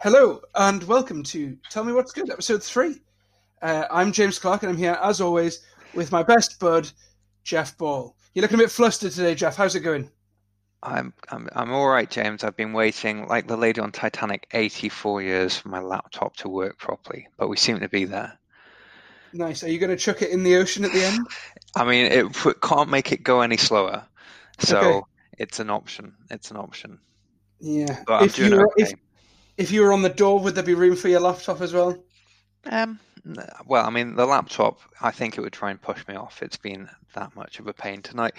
Hello and welcome to Tell Me What's Good, episode three. Uh, I'm James Clark and I'm here, as always, with my best bud, Jeff Ball. You're looking a bit flustered today, Jeff. How's it going? I'm I'm I'm all right, James. I've been waiting like the lady on Titanic 84 years for my laptop to work properly, but we seem to be there. Nice. Are you going to chuck it in the ocean at the end? I mean, it can't make it go any slower, so Okay. it's an option. It's an option. Yeah. But I'm if doing you okay. if, if you were on the door, would there be room for your laptop as well? Um, well, I mean, the laptop, I think it would try and push me off. It's been that much of a pain tonight.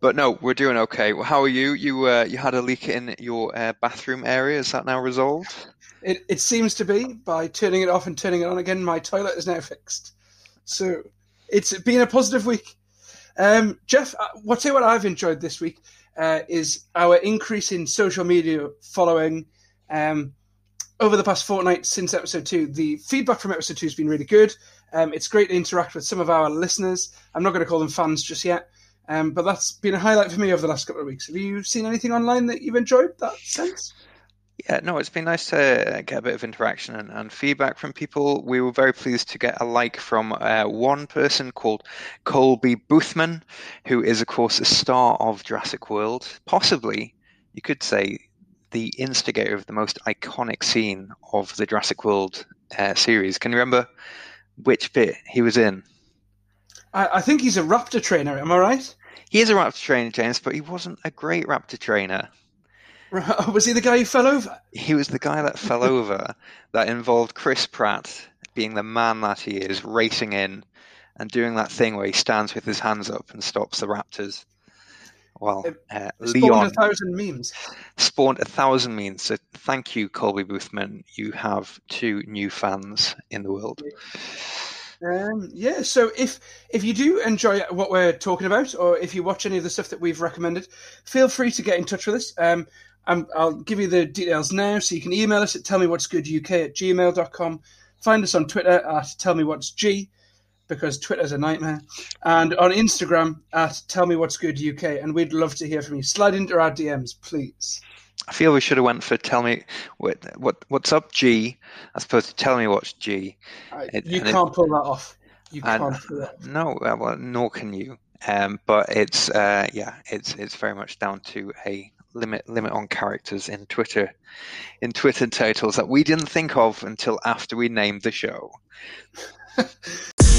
But no, we're doing okay. Well, how are you? You uh, you had a leak in your uh, bathroom area. Is that now resolved? It, it seems to be by turning it off and turning it on again. My toilet is now fixed, so it's been a positive week. Um, Jeff, uh, what what I've enjoyed this week uh, is our increase in social media following. Um, over the past fortnight since episode two, the feedback from episode two has been really good. Um, it's great to interact with some of our listeners. I'm not going to call them fans just yet, um, but that's been a highlight for me over the last couple of weeks. Have you seen anything online that you've enjoyed that sense? Yeah, no, it's been nice to get a bit of interaction and, and feedback from people. We were very pleased to get a like from uh, one person called Colby Boothman, who is, of course, a star of Jurassic World. Possibly, you could say, the instigator of the most iconic scene of the Jurassic World uh, series. Can you remember which bit he was in? I, I think he's a raptor trainer. Am I right? He is a raptor trainer, James, but he wasn't a great raptor trainer. Was he the guy who fell over? He was the guy that fell over that involved Chris Pratt being the man that he is, racing in and doing that thing where he stands with his hands up and stops the raptors. Well, uh, Spawned Leon a thousand memes. spawned a thousand memes. So thank you, Colby Boothman. You have two new fans in the world. Um, yeah, so if if you do enjoy what we're talking about, or if you watch any of the stuff that we've recommended, feel free to get in touch with us. Um, I'm, I'll give you the details now, so you can email us at tellmewhatsgooduk at gmail.com. Find us on Twitter at tellmewhatsg, because Twitter's a nightmare, and on Instagram at Tell Me What's Good UK. and we'd love to hear from you. Slide into our DMs, please. I feel we should have went for tell me what what what's up G as opposed to tell me what's G. It- you and can't pull that off. You And- can't pull that off. No, uh, well, nor can you. Um, but it's uh, yeah, it's it's very much down to a limit limit on characters in Twitter, in Twitter titles that we didn't think of until after we named the show.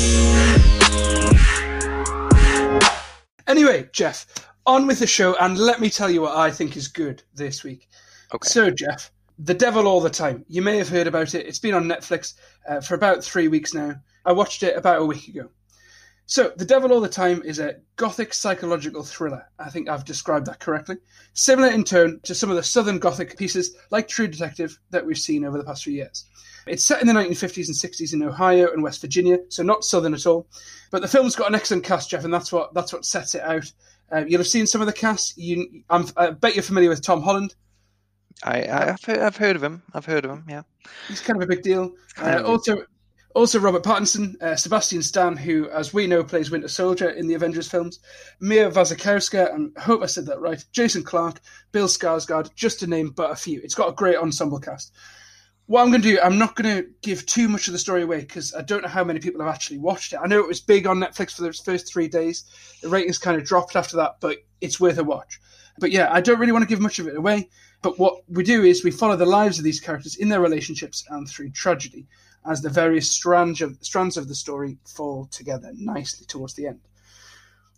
Anyway, Jeff, on with the show, and let me tell you what I think is good this week. Okay. So, Jeff, The Devil All the Time. You may have heard about it. It's been on Netflix uh, for about three weeks now. I watched it about a week ago. So, The Devil All the Time is a gothic psychological thriller. I think I've described that correctly. Similar in tone to some of the southern gothic pieces like True Detective that we've seen over the past few years. It's set in the 1950s and 60s in Ohio and West Virginia, so not southern at all. But the film's got an excellent cast, Jeff, and that's what that's what sets it out. Uh, you'll have seen some of the cast. You, I'm, I bet you're familiar with Tom Holland. I, I I've heard, I've heard of him. I've heard of him. Yeah. He's kind of a big deal. Uh, also, also Robert Pattinson, uh, Sebastian Stan, who, as we know, plays Winter Soldier in the Avengers films, Mia Wasikowska, and I hope I said that right, Jason Clarke, Bill Skarsgård, just to name but a few. It's got a great ensemble cast. What I'm going to do, I'm not going to give too much of the story away because I don't know how many people have actually watched it. I know it was big on Netflix for the first three days. The ratings kind of dropped after that, but it's worth a watch. But yeah, I don't really want to give much of it away. But what we do is we follow the lives of these characters in their relationships and through tragedy as the various strands of, strands of the story fall together nicely towards the end.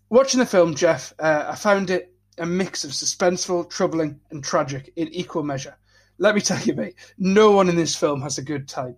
Watching the film, Jeff, uh, I found it a mix of suspenseful, troubling, and tragic in equal measure. Let me tell you, mate, no one in this film has a good time.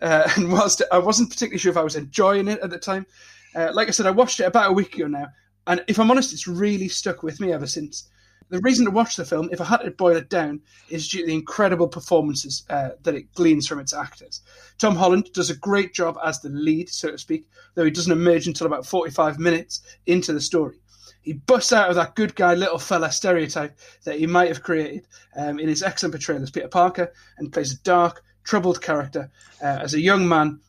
Uh, and whilst I wasn't particularly sure if I was enjoying it at the time, uh, like I said, I watched it about a week ago now, and if I'm honest, it's really stuck with me ever since. The reason to watch the film, if I had to boil it down, is due to the incredible performances uh, that it gleans from its actors. Tom Holland does a great job as the lead, so to speak, though he doesn't emerge until about 45 minutes into the story. He busts out of that good guy, little fella stereotype that he might have created um, in his excellent portrayal as Peter Parker and plays a dark, troubled character uh, as a young man,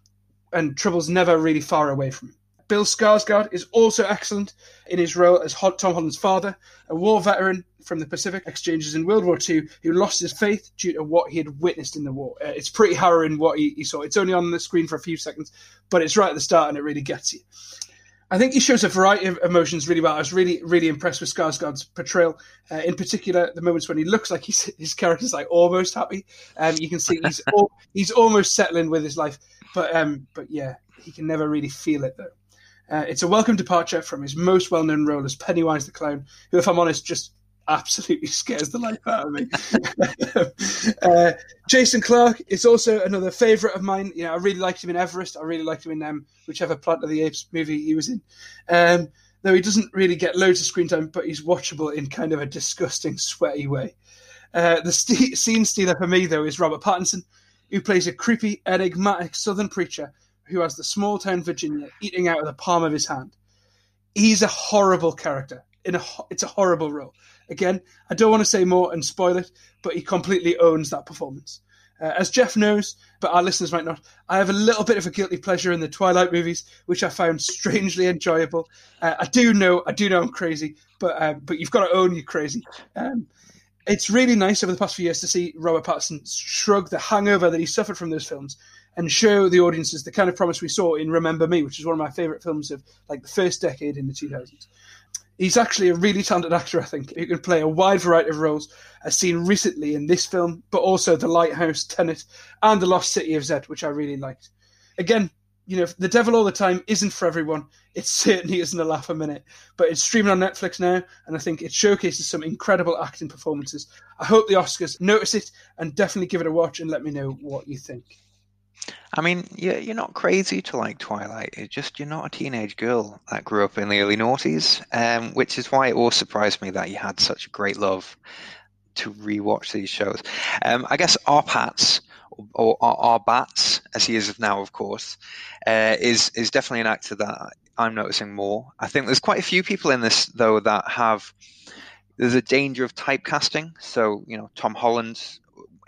and trouble's never really far away from him. Bill Skarsgård is also excellent in his role as Tom Holland's father, a war veteran from the Pacific exchanges in World War II who lost his faith due to what he had witnessed in the war. Uh, it's pretty harrowing what he, he saw. It's only on the screen for a few seconds, but it's right at the start and it really gets you. I think he shows a variety of emotions really well. I was really, really impressed with Skarsgård's portrayal. Uh, in particular, the moments when he looks like he's, his character's like almost happy. Um, you can see he's all, he's almost settling with his life, but um, but yeah, he can never really feel it though. Uh, it's a welcome departure from his most well-known role as Pennywise the Clown, who, if I'm honest, just absolutely scares the life out of me. uh, Jason Clarke is also another favourite of mine. You know, I really liked him in Everest. I really liked him in um, whichever Planet of the Apes movie he was in. Um, though he doesn't really get loads of screen time, but he's watchable in kind of a disgusting, sweaty way. Uh, the st- scene stealer for me, though, is Robert Pattinson, who plays a creepy, enigmatic Southern preacher who has the small town Virginia eating out of the palm of his hand. He's a horrible character. In a, it's a horrible role. Again, I don't want to say more and spoil it, but he completely owns that performance. Uh, as Jeff knows, but our listeners might not, I have a little bit of a guilty pleasure in the Twilight movies, which I found strangely enjoyable. Uh, I do know, I do know I'm crazy, but um, but you've got to own you're crazy. Um, it's really nice over the past few years to see Robert Pattinson shrug the hangover that he suffered from those films and show the audiences the kind of promise we saw in Remember Me, which is one of my favourite films of like the first decade in the 2000s. He's actually a really talented actor, I think, who can play a wide variety of roles, as seen recently in this film, but also The Lighthouse, Tenet, and The Lost City of Z, which I really liked. Again, you know, The Devil All the Time isn't for everyone. It certainly isn't a laugh a minute, but it's streaming on Netflix now, and I think it showcases some incredible acting performances. I hope the Oscars notice it and definitely give it a watch and let me know what you think. I mean, you're, you're not crazy to like Twilight. It's just you're not a teenage girl that grew up in the early noughties, um, which is why it all surprised me that you had such a great love to rewatch these shows. Um, I guess our Pats or, our Bats, as he is now, of course, uh, is is definitely an actor that I'm noticing more. I think there's quite a few people in this though that have. There's a danger of typecasting. So you know, Tom Holland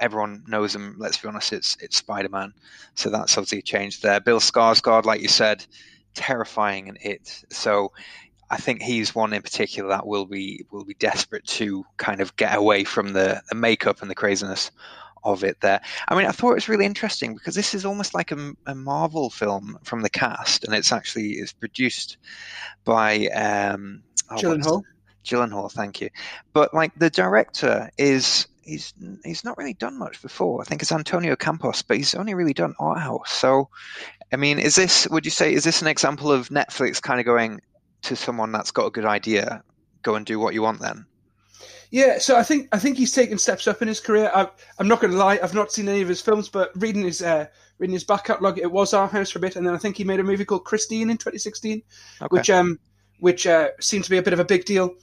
everyone knows him. Let's be honest, it's it's Spider Man, so that's obviously a change there. Bill Skarsgård, like you said, terrifying in it. So I think he's one in particular that will be will be desperate to kind of get away from the, the makeup and the craziness of it there. I mean, I thought it was really interesting because this is almost like a, a Marvel film from the cast, and it's actually it's produced by um, oh, Gyllenhaal. Gyllenhaal, thank you. But like the director is he's he's not really done much before. I think it's Antonio Campos, but he's only really done art house. So, I mean, is this? Would you say is this an example of Netflix kind of going to someone that's got a good idea, go and do what you want then? Yeah, so I think I think he's taken steps up in his career. I, am not going to lie, I've not seen any of his films, but reading his uh, reading his back catalogue, it was Our House for a bit, and then I think he made a movie called Christine in 2016, okay. which um which uh, seemed to be a bit of a big deal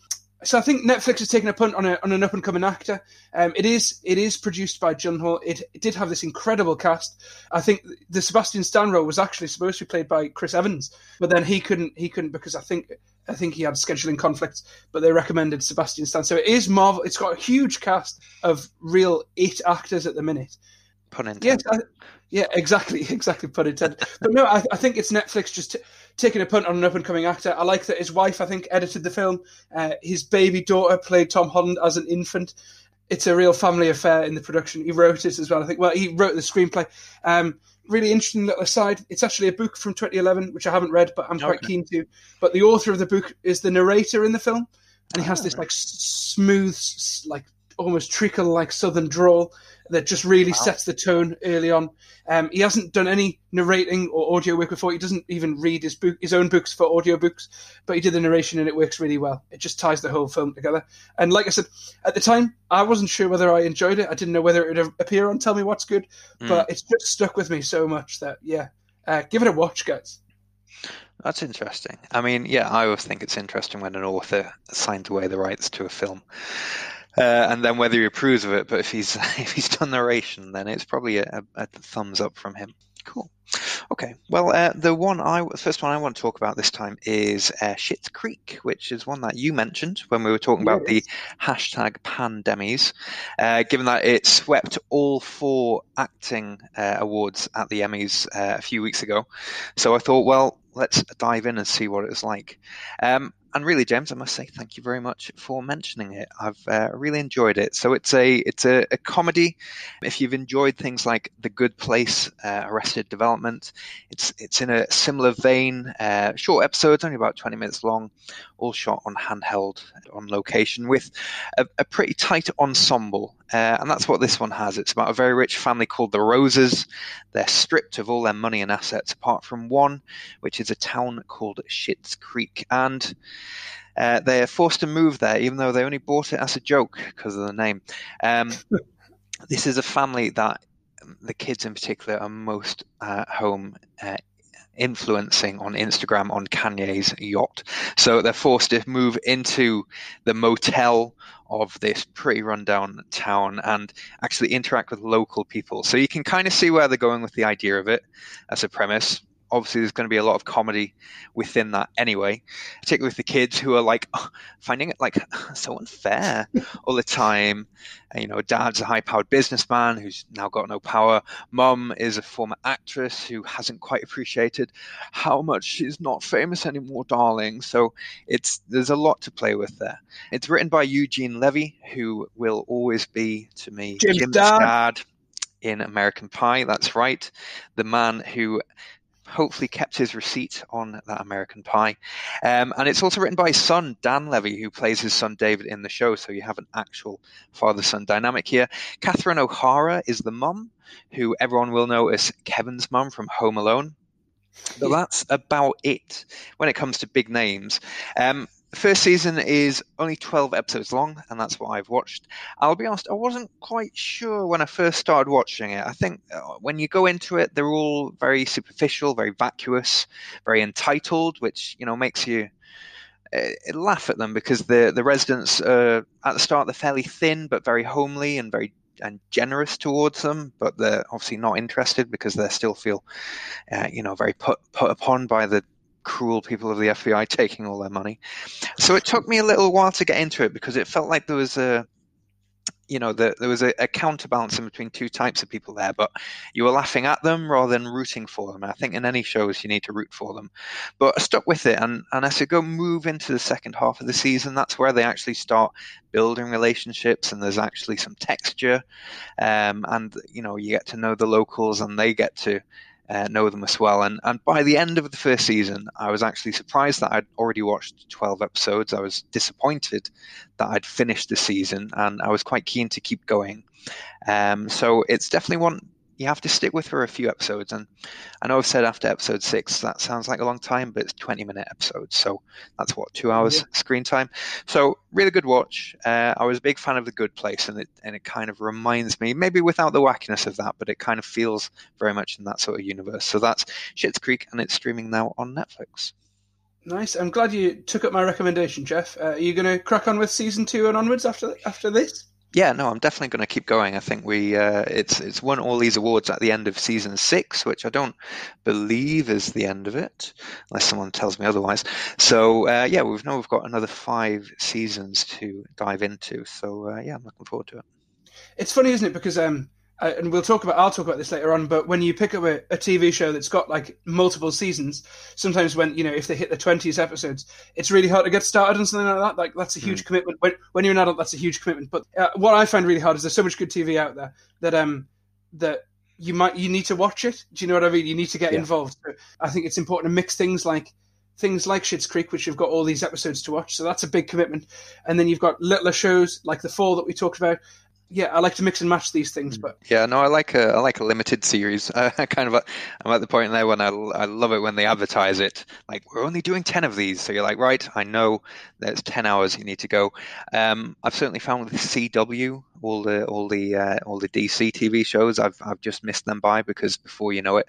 so I think Netflix has taken a punt on, a, on an up and coming actor. Um, it is it is produced by Gyllenhaal. It, it, did have this incredible cast. I think the Sebastian Stan role was actually supposed to be played by Chris Evans, but then he couldn't he couldn't because I think I think he had scheduling conflicts. But they recommended Sebastian Stan. So it is Marvel. It's got a huge cast of real eight actors at the minute. Pun intended. Yes, I, yeah, exactly, exactly. Pun intended. but no, I, I think it's Netflix just. T- taking a punt on an up and coming actor. I like that his wife, I think, edited the film. Uh, his baby daughter played Tom Holland as an infant. It's a real family affair in the production. He wrote it as well. I think. Well, he wrote the screenplay. Um, really interesting little aside. It's actually a book from 2011, which I haven't read, but I'm quite okay. keen to. But the author of the book is the narrator in the film, and he has oh, this like smooth, like almost treacle like southern drawl that just really wow. sets the tone early on. Um, he hasn't done any narrating or audio work before. He doesn't even read his book, his own books for audio books, but he did the narration and it works really well. It just ties the whole film together. And like I said, at the time, I wasn't sure whether I enjoyed it. I didn't know whether it would appear on Tell Me What's Good, mm. but it's just stuck with me so much that yeah, uh, give it a watch, guys. That's interesting. I mean, yeah, I always think it's interesting when an author signs away the rights to a film. Uh, and then whether he approves of it. But if he's if he's done narration, then it's probably a, a, thumbs up from him. Cool. Okay, well, uh, the one I first one I want to talk about this time is uh, Schitt's Creek, which is one that you mentioned when we were talking about the hashtag pandemies. Uh, given that it swept all four acting uh, awards at the Emmys uh, a few weeks ago, so I thought, well, let's dive in and see what it was like. Um, and really, James, I must say thank you very much for mentioning it. I've uh, really enjoyed it. So it's a it's a, a, comedy. If you've enjoyed things like The Good Place, uh, Arrested Development, it's it's in a similar vein. Uh, short episodes, only about twenty minutes long, all shot on handheld on location with a, a pretty tight ensemble. Uh, and that's what this one has. It's about a very rich family called the Roses. They're stripped of all their money and assets apart from one, which is a town called Schitt's Creek. And uh, they are forced to move there, even though they only bought it as a joke because of the name. Um, this is a family that the kids in particular are most at home uh, influencing on Instagram on Kanye's yacht. So they're forced to move into the motel of this pretty rundown town and actually interact with local people. So you can kind of see where they're going with the idea of it as a premise obviously there's going to be a lot of comedy within that anyway, particularly with the kids who are like finding it like so unfair all the time. And, you know, dad's a high-powered businessman who's now got no power. Mum is a former actress who hasn't quite appreciated how much she's not famous anymore, darling. So it's there's a lot to play with there. It's written by Eugene Levy, who will always be to me Jim's, Jim's dad. dad in American Pie. That's right, the man who hopefully kept his receipt on that American Pie. Um, and it's also written by his son, Dan Levy, who plays his son David in the show. So you have an actual father son dynamic here. Catherine O'Hara is the mum, who everyone will know as Kevin's mum from Home Alone. So that's about it when it comes to big names. Um, the first season is only 12 episodes long, and that's what I've watched. I'll be honest, I wasn't quite sure when I first started watching it. I think uh, when you go into it, they're all very superficial, very vacuous, very entitled, which, you know, makes you uh, laugh at them because the, the residents, uh, at the start, they're fairly thin, but very homely and very and generous towards them, but they're obviously not interested because they still feel, uh, you know, very put put upon by the cruel people of the FBI taking all their money. So it took me a little while to get into it because it felt like there was a you know, the, there was a, a counterbalancing between two types of people there, but you were laughing at them rather than rooting for them. I think in any shows you need to root for them. But I stuck with it, and, and as I go move into the second half of the season, that's where they actually start building relationships, and there's actually some texture, um, and you know you get to know the locals, and they get to uh, know them as well. And and by the end of the first season, I was actually surprised that I'd already watched 12 episodes. I was disappointed that I'd finished the season, and I was quite keen to keep going. Um, so it's definitely one you have to stick with for a few episodes. And I know I've said after episode six, that sounds like a long time, but it's 20 minute episodes. So that's what, two hours yeah. screen time. So really good watch. Uh, I was a big fan of The Good Place, and it, and it kind of reminds me, maybe without the wackiness of that, but it kind of feels very much in that sort of universe. So that's Schitt's Creek, and it's streaming now on Netflix. Nice. I'm glad you took up my recommendation, Jeff. Uh, are you going to crack on with season two and onwards after after this? Yeah, no, I'm definitely going to keep going. I think we uh, it's it's won all these awards at the end of season six, which I don't believe is the end of it, unless someone tells me otherwise. So uh, yeah, we've now we've got another five seasons to dive into. So uh, yeah, I'm looking forward to it. It's funny, isn't it? Because um, uh, and we'll talk about I'll talk about this later on, but when you pick up a, a, TV show that's got like multiple seasons, sometimes when you know if they hit the twenties episodes, it's really hard to get started on something like that. Like that's a huge mm. commitment. When when you're an adult, that's a huge commitment. But uh, what I find really hard is there's so much good TV out there that um that you might you need to watch it. Do you know what I mean? You need to get yeah. involved. So I think it's important to mix things like things like Schitt's Creek, which you've got all these episodes to watch. So that's a big commitment. And then you've got littler shows like The Fall that we talked about, yeah, I like to mix and match these things, but yeah, no, I like a I like a limited series. I kind of I'm at the point there when I I love it when they advertise it. Like we're only doing ten of these, so you're like, right, I know there's ten hours you need to go. Um, I've certainly found with CW all the all the uh, all the DC TV shows. I've I've just missed them by because before you know it,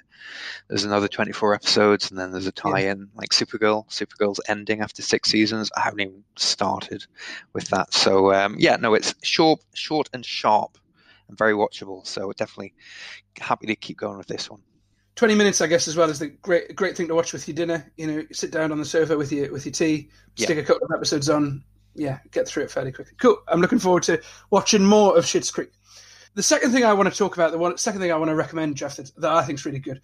there's another 24 episodes, and then there's a tie-in yeah. like Supergirl. Supergirl's ending after six seasons. I haven't even started with that. So um, yeah, no, it's short, short and sharp, and very watchable. So definitely happy to keep going with this one. 20 minutes, I guess, as well is the great great thing to watch with your dinner. You know, sit down on the sofa with your with your tea, Yeah. stick a couple of episodes on. Yeah, get through it fairly quickly. Cool. I'm looking forward to watching more of Schitt's Creek. The second thing I want to talk about, the one second thing I want to recommend, Jeff, that, that I think is really good.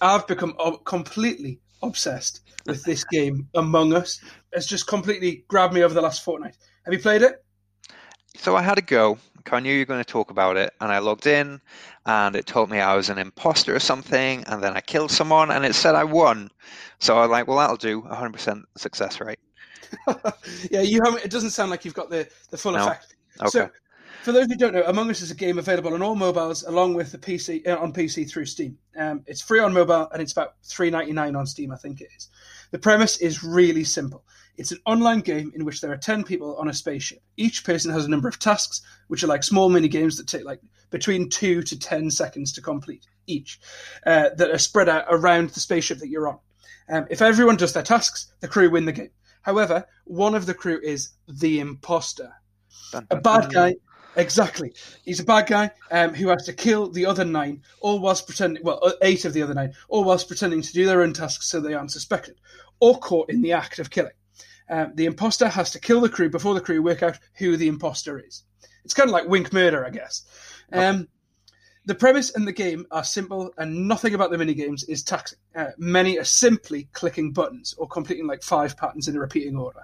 I've become ob- completely obsessed with this game, Among Us. It's just completely grabbed me over the last fortnight. Have you played it? So I had a go. I knew you were going to talk about it, and I logged in, and it told me I was an imposter or something, and then I killed someone, and it said I won. So I was like, well, that'll do. 100% success rate. yeah, you haven't. It doesn't sound like you've got the, the full No. effect. Okay. So, for those who don't know, Among Us is a game available on all mobiles, along with the PC uh, on PC through Steam. Um, it's free on mobile, and it's about three ninety nine on Steam. I think it is. The premise is really simple. It's an online game in which there are ten people on a spaceship. Each person has a number of tasks, which are like small mini games that take like between two to ten seconds to complete each, uh, that are spread out around the spaceship that you're on. Um, if everyone does their tasks, the crew win the game. However, one of the crew is the imposter Dun, a bad guy. Exactly. He's a bad guy um, who has to kill the other nine, all whilst pretending, well, uh, eight of the other nine, all whilst pretending to do their own tasks so they aren't suspected or caught in the act of killing. Um, the imposter has to kill the crew before the crew work out who the imposter is. It's kind of like Wink Murder, I guess. Um, the premise and the game are simple, and nothing about the minigames is taxing. Uh, many are simply clicking buttons or completing like five patterns in a repeating order.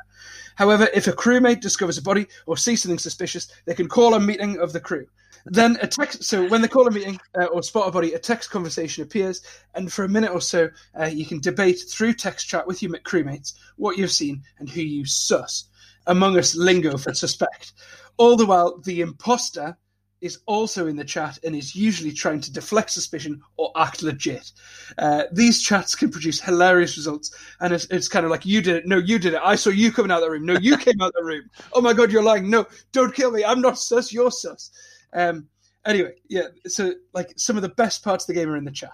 However, if a crewmate discovers a body or sees something suspicious, they can call a meeting of the crew. Then a text. So when they call a meeting uh, or spot a body, a text conversation appears, and for a minute or so, uh, you can debate through text chat with your crewmates what you've seen and who you sus. Among Us lingo for suspect. All the while, the imposter is also in the chat and is usually trying to deflect suspicion or act legit. Uh, these chats can produce hilarious results, and it's, it's kind of like you did it. No, you did it. I saw you coming out of the room. No, you came out of the room. Oh my god, you're lying. No, don't kill me. I'm not sus. You're sus. Um, anyway, yeah. So like some of the best parts of the game are in the chat.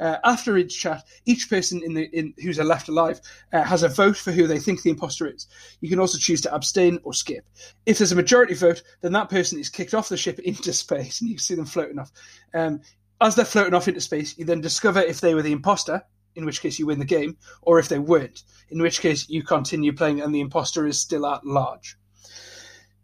Uh, after each chat, each person in the in who's left alive uh, has a vote for who they think the imposter is. You can also choose to abstain or skip. If there's a majority vote, then that person is kicked off the ship into space, and you see them floating off. Um, as they're floating off into space, you then discover if they were the imposter, in which case you win the game, or if they weren't, in which case you continue playing and the imposter is still at large.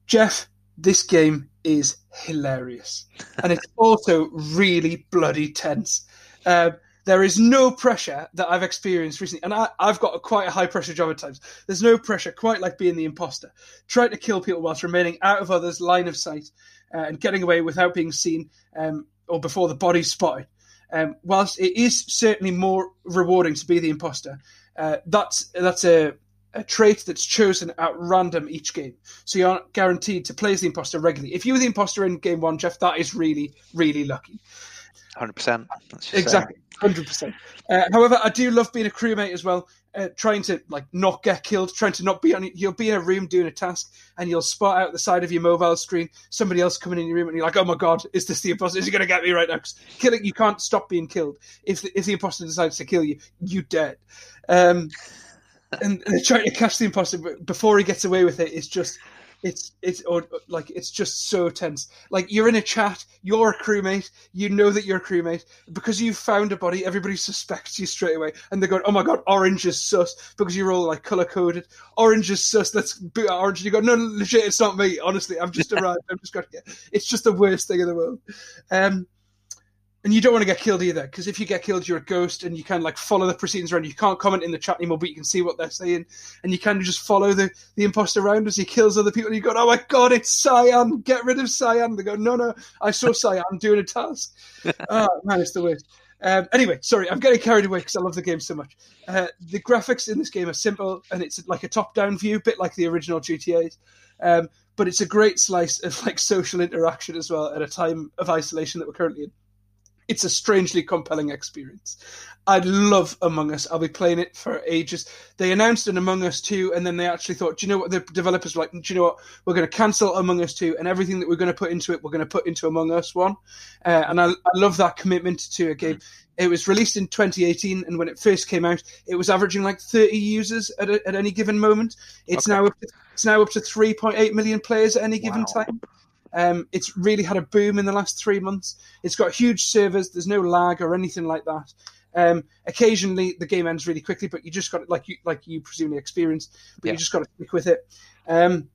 Jeff, this game is hilarious, and it's also really bloody tense. Um, there is no pressure that I've experienced recently, and I, I've got a, quite a high pressure job at times. There's no pressure quite like being the imposter, trying to kill people whilst remaining out of others' line of sight uh, and getting away without being seen um, or before the body's spotted. Um, whilst it is certainly more rewarding to be the imposter, uh, that's that's a, a trait that's chosen at random each game. So you aren't guaranteed to play as the imposter regularly. If you were the imposter in game one, Jeff, that is really, really lucky. 100%. That's just, uh, Exactly, hundred percent. Uh, however, I do love being a crewmate as well. Uh, trying to like not get killed, trying to not be on. You'll be in a room doing a task, and you'll spot out the side of your mobile screen somebody else coming in your room, and you're like, "Oh my god, is this the imposter? Is he going to get me right now?" 'Cause killing, you can't stop being killed. If the, if the imposter decides to kill you, you dead. Um, and they're trying to catch the imposter before he gets away with it. It's just. It's it's or like it's just so tense. Like you're in a chat, you're a crewmate, you know that you're a crewmate because you've found a body. Everybody suspects you straight away, and they're going, "Oh my god, orange is sus," because you're all like color coded. Orange is sus. Let's boot orange. And you go, "No, legit, it's not me. Honestly, I've just arrived. I've just got get." It's just the worst thing in the world. Um, and you don't want to get killed either, because if you get killed, you're a ghost, and you can like follow the proceedings around. You can't comment in the chat anymore, but you can see what they're saying, and you can just follow the, the imposter around as he kills other people. And you go, "Oh my god, it's Cyan! Get rid of Cyan!" They go, "No, no, I saw Cyan doing a task." oh man, it's the worst. Um, anyway, sorry, I'm getting carried away because I love the game so much. Uh, the graphics in this game are simple, and it's like a top-down view, a bit like the original GTA's. Um, but it's a great slice of like social interaction as well at a time of isolation that we're currently in it's a strangely compelling experience. I love Among Us. I'll be playing it for ages. They announced an Among Us 2, and then they actually thought, do you know what? The developers were like, do you know what? We're going to cancel Among Us 2, and everything that we're going to put into it, we're going to put into Among Us 1. Uh, and I, I love that commitment to a game. It was released in 2018, and when it first came out, it was averaging like 30 users at, a, at any given moment. It's Okay. now up to, it's now up to 3.8 million players at any given Wow. time. Um, it's really had a boom in the last three months. It's got huge servers. There's no lag or anything like that. Um, occasionally the game ends really quickly, but you just got it like you like you presumably experienced, but Yeah. you just got to stick with it. Um,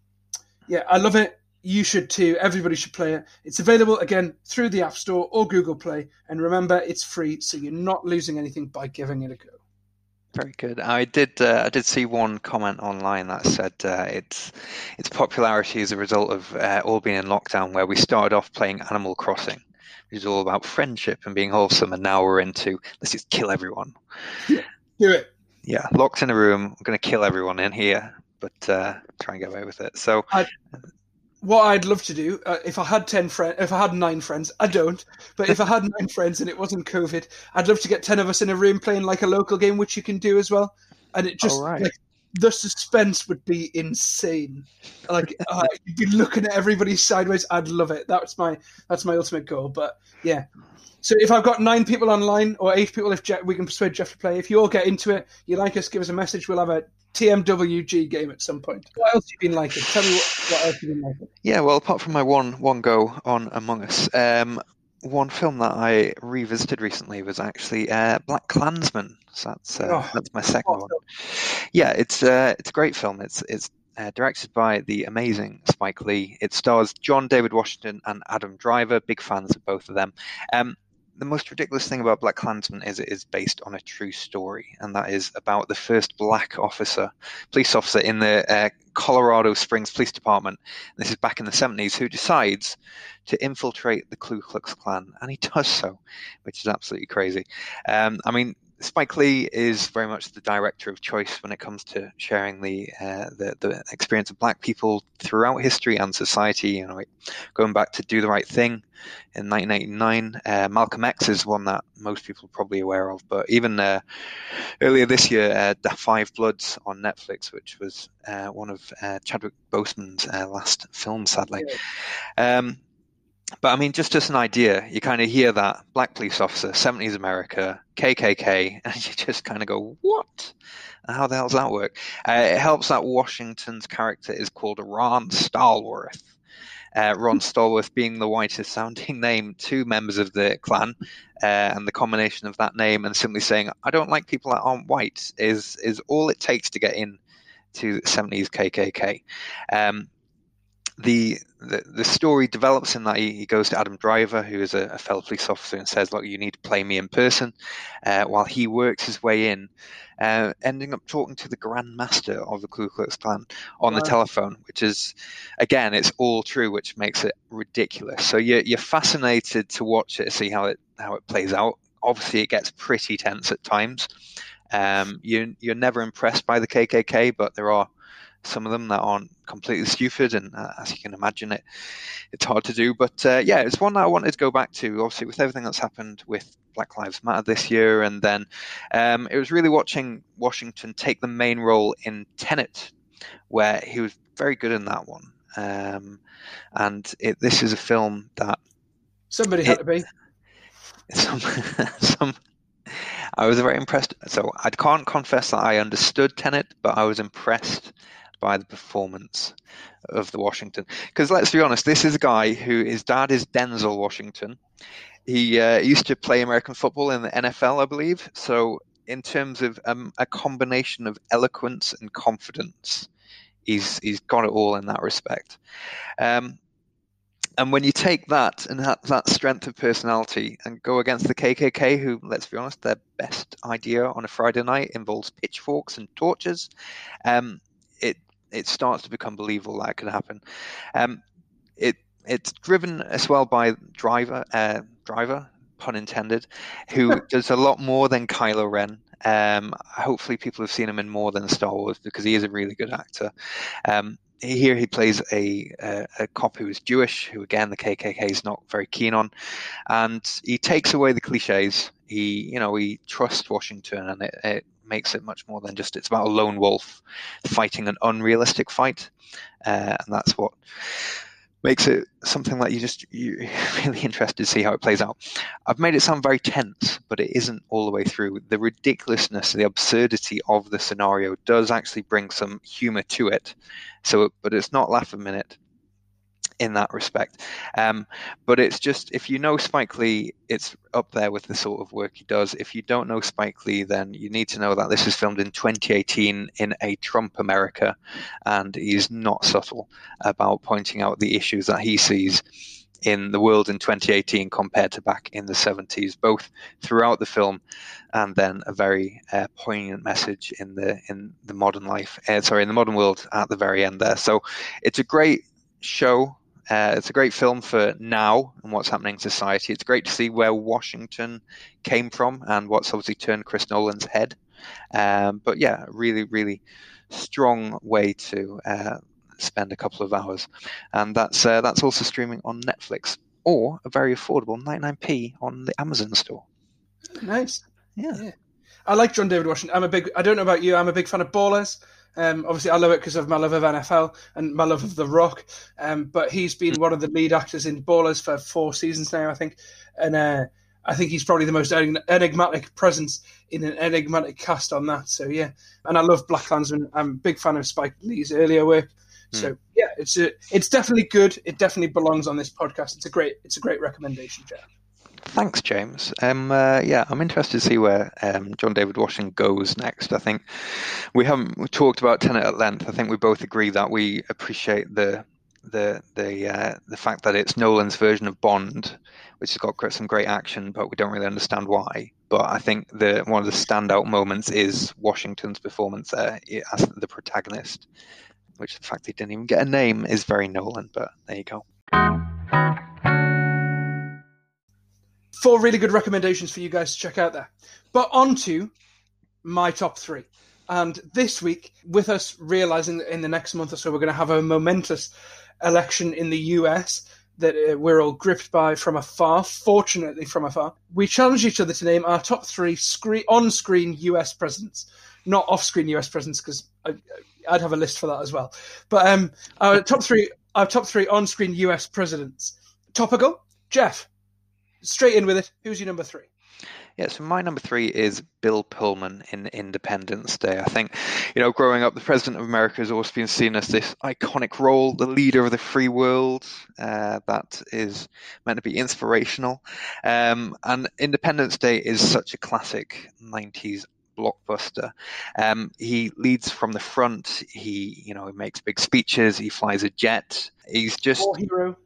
yeah, I love it. You should too. Everybody should play it. It's available again through the App Store or Google Play, and remember, it's free, so you're not losing anything by giving it a go. Very good. I did. Uh, I did see one comment online that said uh, its its popularity is a result of uh, all being in lockdown, where we started off playing Animal Crossing, which is all about friendship and being wholesome, and now we're into let's just kill everyone. Do it. Yeah, locked in a room. I'm going to kill everyone in here, but uh, try and get away with it. So what I'd love to do uh, if I had ten friends, if I had nine friends, I don't. But if I had nine friends and it wasn't COVID, I'd love to get ten of us in a room playing like a local game, which you can do as well. And it just right. like the suspense would be insane. Like uh, you'd be looking at everybody sideways. I'd love it. That's my that's my ultimate goal. But yeah. So if I've got nine people online or eight people, if Jeff, we can persuade Jeff to play. If you all get into it, you like us, give us a message. We'll have a TMWG game at some point. What else have you been liking? Tell me what, what else you've been liking. Yeah, well, apart from my one one go on Among Us, um, one film that I revisited recently was actually uh, BlacKkKlansman. So that's uh, Oh, that's my second what one. Yeah, it's uh, it's a great film. It's it's uh, directed by the amazing Spike Lee. It stars John David Washington and Adam Driver. Big fans of both of them. Um, the most ridiculous thing about BlacKkKlansman is it is based on a true story, and that is about the first black officer, police officer in the uh, Colorado Springs Police Department. This is back in the 70s, who decides to infiltrate the Ku Klux Klan, and he does so, which is absolutely crazy. Um, I mean, Spike Lee is very much the director of choice when it comes to sharing the uh, the, the experience of Black people throughout history and society. You know, like going back to Do the Right Thing in 1989, uh, Malcolm X is one that most people are probably aware of. But even uh, earlier this year, uh, The Five Bloods on Netflix, which was uh, one of uh, Chadwick Boseman's uh, last films, sadly. Um, but I mean, just as an idea, you kind of hear that black police officer, 70s America, KKK, and you just kind of go, what? How the hell does that work? Uh, it helps that Washington's character is called Ron Stallworth. Uh, Ron Stallworth being the whitest sounding name to members of the Klan, uh, and the combination of that name and simply saying, I don't like people that aren't white, is, is all it takes to get in to 70s KKK. Um, the, the the story develops in that he, he goes to Adam Driver, who is a, a fellow police officer, and says, "Look, you need to play me in person." Uh, while he works his way in, uh, ending up talking to the Grand Master of the Ku Klux Klan on the telephone, which is, again, it's all true, which makes it ridiculous. So you're you're fascinated to watch it, see how it how it plays out. Obviously, it gets pretty tense at times. Um, you you're never impressed by the KKK, but there are some of them that aren't completely stupid, and uh, as you can imagine, it it's hard to do. But uh, yeah, it's one that I wanted to go back to. Obviously, with everything that's happened with Black Lives Matter this year, and then um, it was really watching Washington take the main role in Tenet, where he was very good in that one. Um, and it, this is a film that Somebody had to be. some some I was very impressed. So I can't confess that I understood Tenet, but I was impressed by the performance of the Washington. Because let's be honest, this is a guy who his dad is Denzel Washington. He uh, used to play American football in the NFL, I believe. So in terms of um, a combination of eloquence and confidence, he's he's got it all in that respect. Um, and when you take that and that, that strength of personality and go against the KKK, who, let's be honest, their best idea on a Friday night involves pitchforks and torches, um, it starts to become believable that could happen. Um, it it's driven as well by driver uh, driver pun intended, who does a lot more than Kylo Ren. Um, hopefully, people have seen him in more than Star Wars because he is a really good actor. Um, here he plays a, a a cop who is Jewish, who again the KKK is not very keen on, and he takes away the cliches. He you know he trusts Washington, and it, it makes it much more than just it's about a lone wolf fighting an unrealistic fight, uh, and that's what makes it something that you just you're really interested to see how it plays out. I've made it sound very tense, but it isn't all the way through. The ridiculousness, the absurdity of the scenario does actually bring some humor to it. So, but it's not laugh a minute. In that respect. Um, but it's just if you know Spike Lee, it's up there with the sort of work he does. If you don't know Spike Lee, then you need to know that this is filmed in 2018 in a Trump America, and he's not subtle about pointing out the issues that he sees in the world in 2018 compared to back in the 70s, both throughout the film and then a very uh, poignant message in the in the modern life. Uh, sorry, in the modern world at the very end there. So it's a great show. Uh, it's a great film for now and what's happening in society. It's great to see where Washington came from and what's obviously turned Chris Nolan's head. Um, but yeah, really, really strong way to uh, spend a couple of hours, and that's uh, that's also streaming on Netflix or a very affordable 99p on the Amazon store. Nice. Yeah. yeah. I like John David Washington. I'm a big. I don't know about you. I'm a big fan of Ballers. Um, obviously, I love it because of my love of NFL and my love of The Rock. Um, but he's been one of the lead actors in Ballers for four seasons now, I think. And uh, I think he's probably the most enigmatic presence in an enigmatic cast on that. So yeah, and I love BlacKkKlansman. I'm a big fan of Spike Lee's earlier work. So hmm. yeah, it's a, it's definitely good. It definitely belongs on this podcast. It's a great it's a great recommendation, Jeff. Thanks, James. Um, uh, yeah, I'm interested to see where um, John David Washington goes next. I think we haven't talked about Tenet at length. I think we both agree that we appreciate the the the uh, the fact that it's Nolan's version of Bond, which has got some great action, but we don't really understand why. But I think the one of the standout moments is Washington's performance there as the protagonist which the fact he didn't even get a name is very Nolan, but there you go. Four really good recommendations for you guys to check out there. But on to my top three. And this week, with us realizing that in the next month or so we're going to have a momentous election in the US that uh, we're all gripped by from afar, fortunately from afar, we challenge each other to name our top three screen, on-screen US presidents, not off-screen US presidents, because I'd have a list for that as well. But um, our top three, our top three on-screen US presidents. Topical, Jeff. Straight in with it. Who's your number three? Yeah, so my number three is Bill Pullman in Independence Day. I think, you know, growing up, the President of America has always been seen as this iconic role, the leader of the free world, uh, that is meant to be inspirational. Um, and Independence Day is such a classic 90s blockbuster. Um, he leads from the front. He, you know, he makes big speeches. He flies a jet. He's just war hero.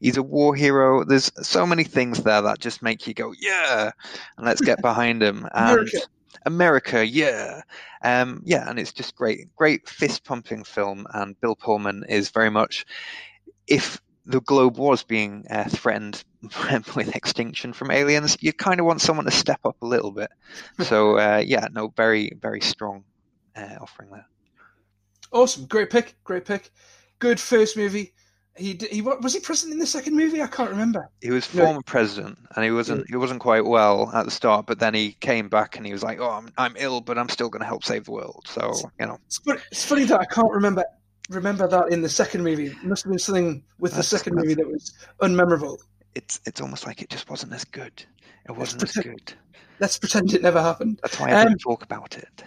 He's a war hero. There's so many things there that just make you go, yeah, and let's get behind him. And America. America, yeah, um, yeah, and it's just great, great fist pumping film. And Bill Pullman is very much, if the globe was being uh, threatened with extinction from aliens, you kind of want someone to step up a little bit. So uh, yeah, no, very very strong uh, offering there. Awesome, great pick, great pick. Good first movie. He he was he president in the second movie? I can't remember. He was former no. president, and he wasn't he wasn't quite well at the start. But then he came back and he was like, "Oh, I'm I'm ill, but I'm still going to help save the world." So you know, it's, it's funny that I can't remember remember that in the second movie. It must have been something with that's, the second movie that was unmemorable. It's it's almost like it just wasn't as good. It wasn't as good. Let's pretend it never happened. That's why I um, didn't talk about it.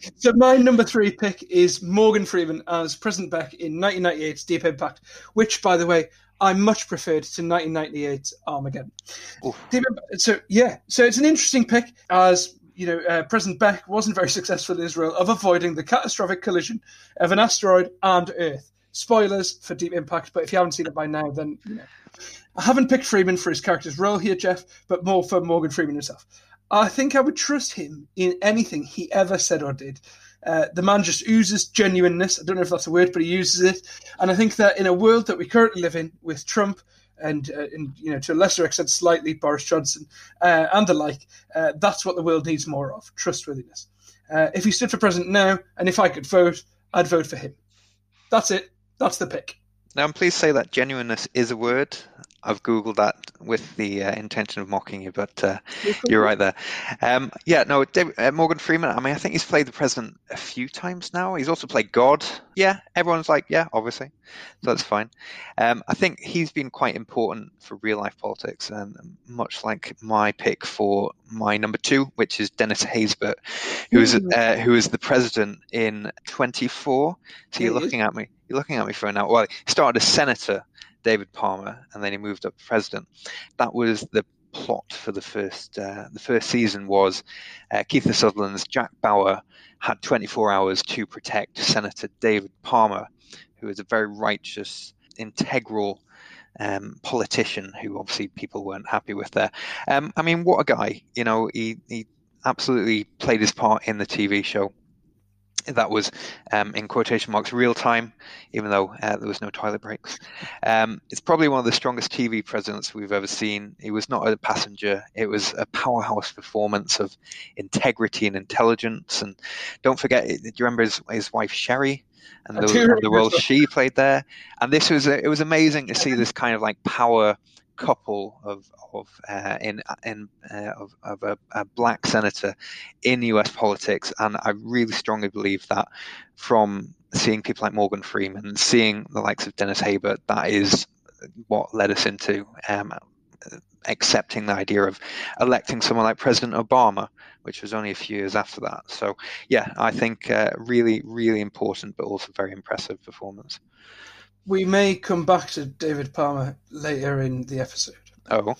so my number three pick is Morgan Freeman as President Beck in 1998's Deep Impact, which, by the way, I much preferred to 1998's Armageddon. So yeah, so it's an interesting pick as you know, uh, President Beck wasn't very successful in Israel of avoiding the catastrophic collision of an asteroid and Earth. Spoilers for Deep Impact, but if you haven't seen it by now, then. I haven't picked Freeman for his character's role here, Jeff, but more for Morgan Freeman himself. I think I would trust him in anything he ever said or did. Uh, the man just oozes genuineness. I don't know if that's a word, but he uses it. And I think that in a world that we currently live in, with Trump and, uh, and you know to a lesser extent slightly Boris Johnson uh, and the like. Uh, that's what the world needs more of: trustworthiness. Uh, if he stood for president now, and if I could vote, I'd vote for him. That's it. That's the pick. Now, to say that genuineness is a word. I've googled that with the uh, intention of mocking you, but uh, you're right there. Um, yeah, no, David, uh, Morgan Freeman. I mean, I think he's played the president a few times now. He's also played God. Yeah, everyone's like, yeah, obviously, so that's fine. Um, I think he's been quite important for real life politics, and much like my pick for my number two, which is Dennis Haysbert, who is uh, who is the president in 24. So you're looking at me. You're looking at me for now. Well, he started as senator David Palmer, and then he moved up to president. That was the plot for the first uh, the first season was uh, Kiefer Sutherland's Jack Bauer had 24 hours to protect Senator David Palmer, who is a very righteous, integral um, politician who obviously people weren't happy with there. Um, I mean, what a guy! You know, he he absolutely played his part in the TV show that was um, in quotation marks real time, even though uh, there was no toilet breaks. Um, it's probably one of the strongest TV presidents we've ever seen. It was not a passenger; it was a powerhouse performance of integrity and intelligence. And don't forget, do you remember his, his wife Sherry? And the, the role she played there, and this was it was amazing to see this kind of like power couple of of uh, in in uh, of, of a, a, black senator in U.S. politics, and I really strongly believe that from seeing people like Morgan Freeman, seeing the likes of Dennis Haysbert, that is what led us into um, accepting the idea of electing someone like President Obama, which was only a few years after that. So, yeah, I think uh, really, really important, but also very impressive performance we may come back to David Palmer later in the episode. Oh.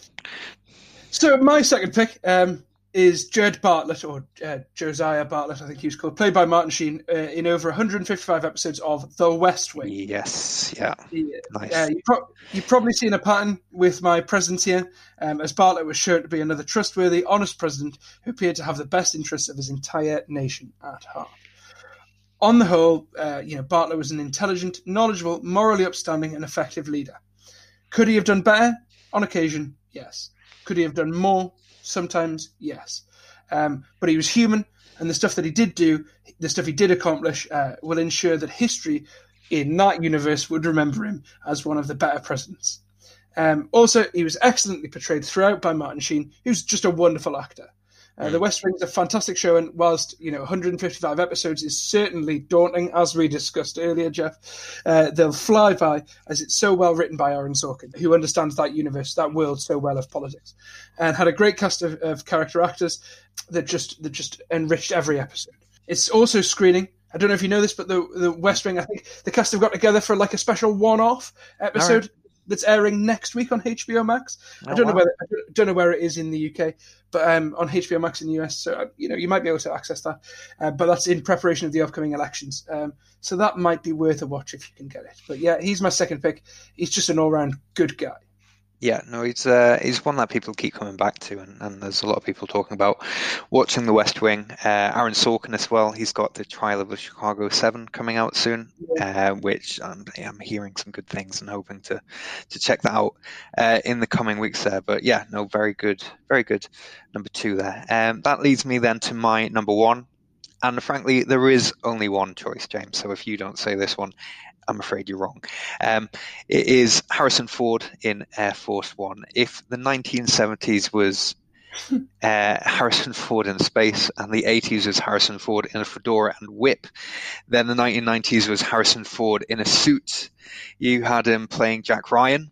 So my second pick um, is Jed Bartlet, or uh, Josiah Bartlet, I think he was called, played by Martin Sheen uh, in over 155 episodes of The West Wing. Yes, yeah. nice. Uh, you pro- you've probably seen a pattern with my presence here, um, as Bartlet was shown to be another trustworthy, honest president who appeared to have the best interests of his entire nation at heart on the whole, uh, you know, Bartlet was an intelligent, knowledgeable, morally upstanding, and effective leader. Could he have done better? On occasion, yes. Could he have done more? Sometimes, yes. Um, but he was human, and the stuff that he did do, the stuff he did accomplish, uh, will ensure that history in that universe would remember him as one of the better presidents. Um, also, he was excellently portrayed throughout by Martin Sheen, who's just a wonderful actor. Uh, the hmm. West Wing is a fantastic show, and whilst you know 155 episodes is certainly daunting, as we discussed earlier, Jeff, uh, they'll fly by as it's so well written by Aaron Sorkin, who understands that universe, that world so well of politics, and had a great cast of, of character actors that just that just enriched every episode. It's also screening. I don't know if you know this, but the the West Wing, I think the cast have got together for like a special one-off episode that's airing next week on HBO Max. Oh, I don't wow. know whether I don't know where it is in the UK, but um, on HBO Max in the US. So uh, you know you might be able to access that, uh, but that's in preparation of the upcoming elections. Um, so that might be worth a watch if you can get it. But yeah, he's my second pick. He's just an all-round good guy. Yeah, no, he's uh, one that people keep coming back to, and, and there's a lot of people talking about watching The West Wing. Uh, Aaron Sorkin as well. He's got the Trial of the Chicago Seven coming out soon, uh, which I'm, I'm, hearing some good things and hoping to to check that out uh, in the coming weeks there. But yeah, no, very good, very good. Number two there. Um, that leads me then to my number one, and frankly, there is only one choice, James. So if you don't say this one, I'm afraid you're wrong. Um, it is Harrison Ford in Air Force One. If the 1970s was uh, Harrison Ford in space, and the 80s was Harrison Ford in a fedora and whip. Then the 1990s was Harrison Ford in a suit. You had him playing Jack Ryan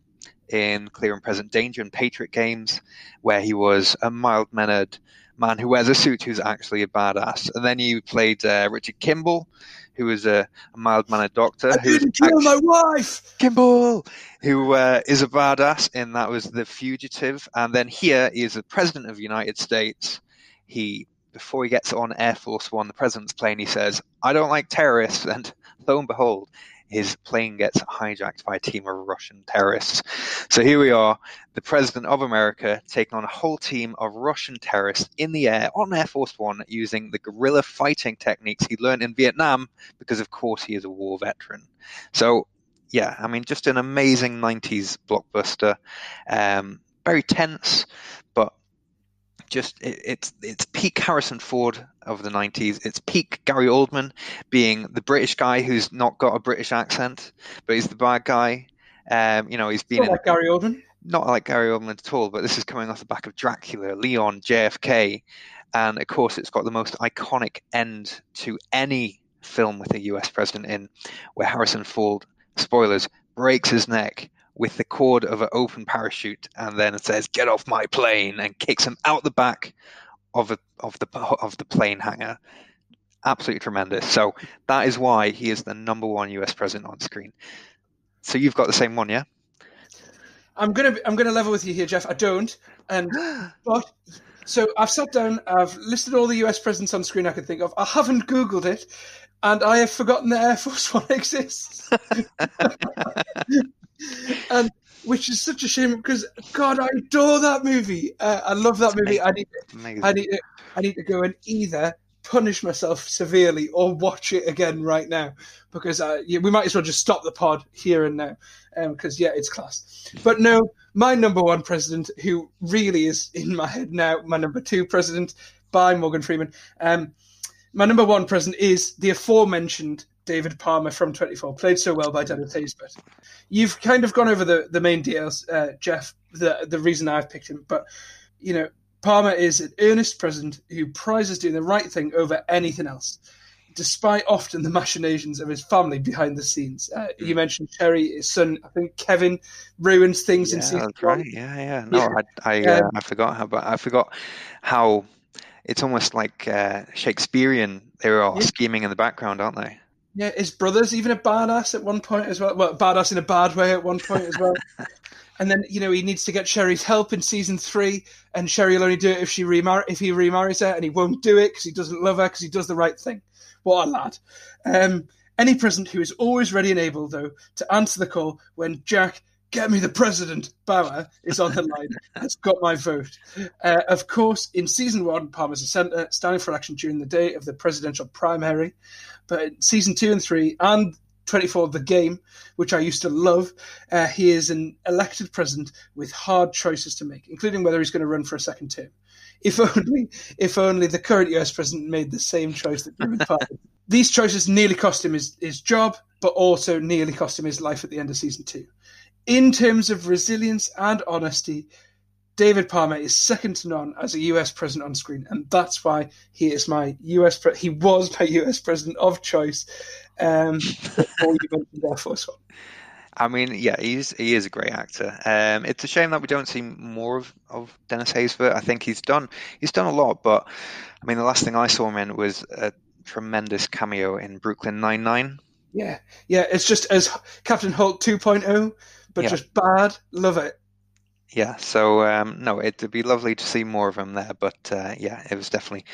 in Clear and Present Danger and Patriot Games, where he was a mild mannered man who wears a suit who's actually a badass. And then you played uh, Richard Kimball who was a, a mild mannered doctor. I didn't kill my wife, Kimball, who uh, is a badass, and that was the fugitive. And then here he is the president of the United States. He before he gets on Air Force One, the president's plane, he says, "I don't like terrorists," and lo and behold, his plane gets hijacked by a team of Russian terrorists. So here we are, the President of America taking on a whole team of Russian terrorists in the air on Air Force One using the guerrilla fighting techniques he learned in Vietnam because, of course, he is a war veteran. So, yeah, I mean, just an amazing 90s blockbuster. Um, very tense, just it, it's it's peak Harrison Ford of the '90s. It's peak Gary Oldman being the British guy who's not got a British accent, but he's the bad guy. Um, you know, he's been not like Gary Oldman. not like Gary Oldman at all, but this is coming off the back of Dracula, Leon, JFK, and of course, it's got the most iconic end to any film with a US president in, where Harrison Ford, spoilers, breaks his neck with the cord of an open parachute and then it says, Get off my plane, and kicks him out the back of, a, of, the, of the plane hangar. Absolutely tremendous. So that is why he is the number one US president on screen. So you've got the same one, yeah? I'm gonna I'm gonna level with you here, Jeff. I don't, and but so I've sat down, I've listed all the US presidents on screen I could think of. I haven't Googled it, and I have forgotten that Air Force One exists. and which is such a shame because God, I adore that movie. Uh, I love that movie. I need, to, I need, to, I need to go and either punish myself severely or watch it again right now because uh, yeah, we might as well just stop the pod here and now because um, yeah, it's class. But no, my number one president, who really is in my head now, my number two president by Morgan Freeman. Um, my number one president is the aforementioned David Palmer from 24, played so well by Dennis Haysbert. You've kind of gone over the, the main deals, uh, Jeff, the, the reason I've picked him. But, you know, Palmer is an earnest president who prizes doing the right thing over anything else, despite often the machinations of his family behind the scenes. Uh, mm. You mentioned Sherry, his son, I think Kevin, ruins things yeah, in season that's right. Yeah, yeah. No, yeah. I, I, uh, um, I forgot how, but I forgot how it's almost like uh, Shakespearean. They're all yeah. scheming in the background, aren't they? Yeah, his brother's even a badass at one point as well. Well, badass in a bad way at one point as well. and then you know he needs to get Sherry's help in season three, and Sherry will only do it if she remar- if he remarries her, and he won't do it because he doesn't love her because he does the right thing. What a lad! Um, any present who is always ready and able, though, to answer the call when Jack get me the president, Bauer, is on the line, That's got my vote. Uh, of course, in season one, Palmer's a centre, standing for election during the day of the presidential primary. But in season two and three, and 24 The Game, which I used to love, uh, he is an elected president with hard choices to make, including whether he's going to run for a second term. If only, if only the current US president made the same choice that David Palmer. These choices nearly cost him his, his job, but also nearly cost him his life at the end of season two in terms of resilience and honesty, David Palmer is second to none as a US president on screen, and that's why he is my US. Pre- he was my US president of choice. Um, before you mentioned Air Force One. I mean, yeah, he's he is a great actor. Um, it's a shame that we don't see more of, of Dennis Haysbert. I think he's done he's done a lot, but I mean, the last thing I saw him in was a tremendous cameo in Brooklyn Nine Nine. Yeah, yeah, it's just as Captain Holt 2.0 but yeah. just bad. Love it. Yeah, so um, no, it'd be lovely to see more of him there. But uh, yeah, it was definitely